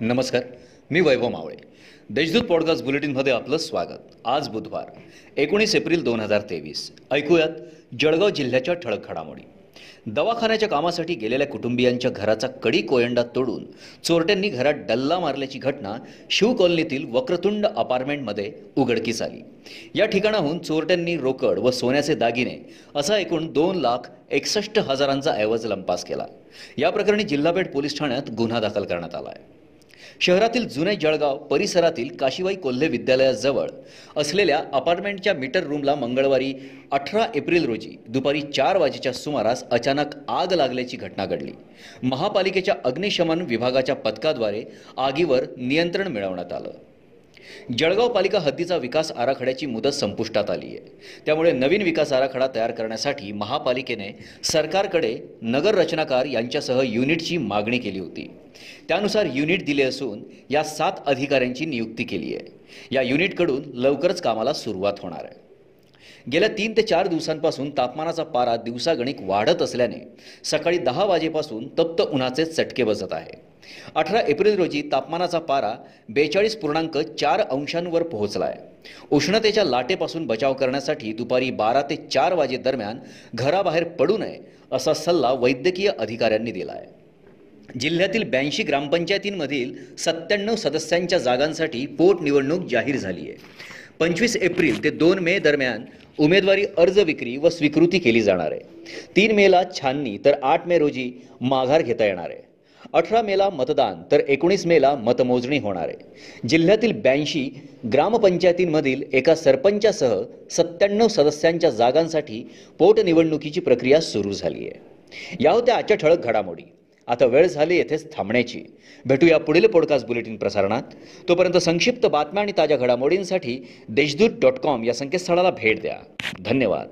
नमस्कार मी वैभव मावळे. देशदूत पॉडकास्ट बुलेटिनमध्ये आपलं स्वागत. आज बुधवार एकोणीस एप्रिल दोन हजार तेवीस. ऐकूयात जळगाव जिल्ह्याच्या ठळक घडामोडी. दवाखान्याच्या कामासाठी गेलेल्या कुटुंबियांच्या घराचा कडी कोयंडा तोडून चोरट्यांनी घरात डल्ला मारल्याची घटना शिव कॉलनीतील वक्रतुंड अपार्टमेंटमध्ये उघडकीस आली. या ठिकाणाहून चोरट्यांनी रोकड व सोन्याचे दागिने असा एकूण दोन लाख एकसष्ट हजारांचा ऐवज लंपास केला. या प्रकरणी जिल्हापेठ पोलीस ठाण्यात गुन्हा दाखल करण्यात आला आहे शहरातील जुने जळगाव परिसरातील काशीबाई कोल्हे विद्यालयाजवळ असलेल्या अपार्टमेंटच्या मीटर रूमला मंगळवारी अठरा एप्रिल रोजी दुपारी चार वाजेच्या सुमारास अचानक आग लागल्याची घटना घडली. महापालिकेच्या अग्निशमन विभागाच्या पथकाद्वारे आगीवर नियंत्रण मिळवण्यात आलं. जळगाव पालिका हद्दीचा विकास आराखड्याची मुदत संपुष्टात आली आहे. त्यामुळे नवीन विकास आराखडा तयार करण्यासाठी महापालिकेने सरकारकडे नगर रचनाकार यांच्यासह युनिटची मागणी केली होती. त्यानुसार युनिट दिले असून या सात अधिकाऱ्यांची नियुक्ती केली आहे. या युनिटकडून लवकरच कामाला सुरुवात होणार आहे. गेल्या तीन ते चार दिवसांपासून तापमानाचा पारा दिवसागणिक वाढत असल्याने सकाळी दहा वाजेपासून तप्त उन्हाचे चटके बसत आहे. अठरा एप्रिल रोजी तापमानाचा पारा बेचाळीस पूर्णांक चार अंशांवर पोहोचला आहे उष्णतेच्या लाटेपासून बचाव करण्यासाठी दुपारी बारा ते चार वाजेदरम्यान घराबाहेर पडू नये असा सल्ला वैद्यकीय अधिकाऱ्यांनी दिला आहे जिल्ह्यातील ब्याऐंशी ग्रामपंचायतींमधील सत्त्याण्णव सदस्यांच्या जागांसाठी पोटनिवडणूक जाहीर झाली आहे पंचवीस एप्रिल ते दोन मे दरम्यान उमेदवारी अर्ज विक्री व स्वीकृती केली जाणार आहे. तीन मेला छाननी तर आठ मे रोजी माघार घेता येणार आहे. अठरा मेला मतदान तर एकोणीस मेला मतमोजणी होणार आहे. जिल्ह्यातील ब्याऐंशी ग्रामपंचायतींमधील एका सरपंचासह सत्त्याण्णव सदस्यांच्या जागांसाठी पोटनिवडणुकीची प्रक्रिया सुरू झाली आहे. या होत्या आजच्या ठळक घडामोडी. आता वेळ झाली येथेच थांबण्याची. भेटूया पुढील पॉडकास्ट बुलेटिन प्रसारणात. तोपर्यंत संक्षिप्त बातम्या आणि ताज्या घडामोडींसाठी देशदूत डॉट कॉम या संकेतस्थळाला भेट द्या. धन्यवाद.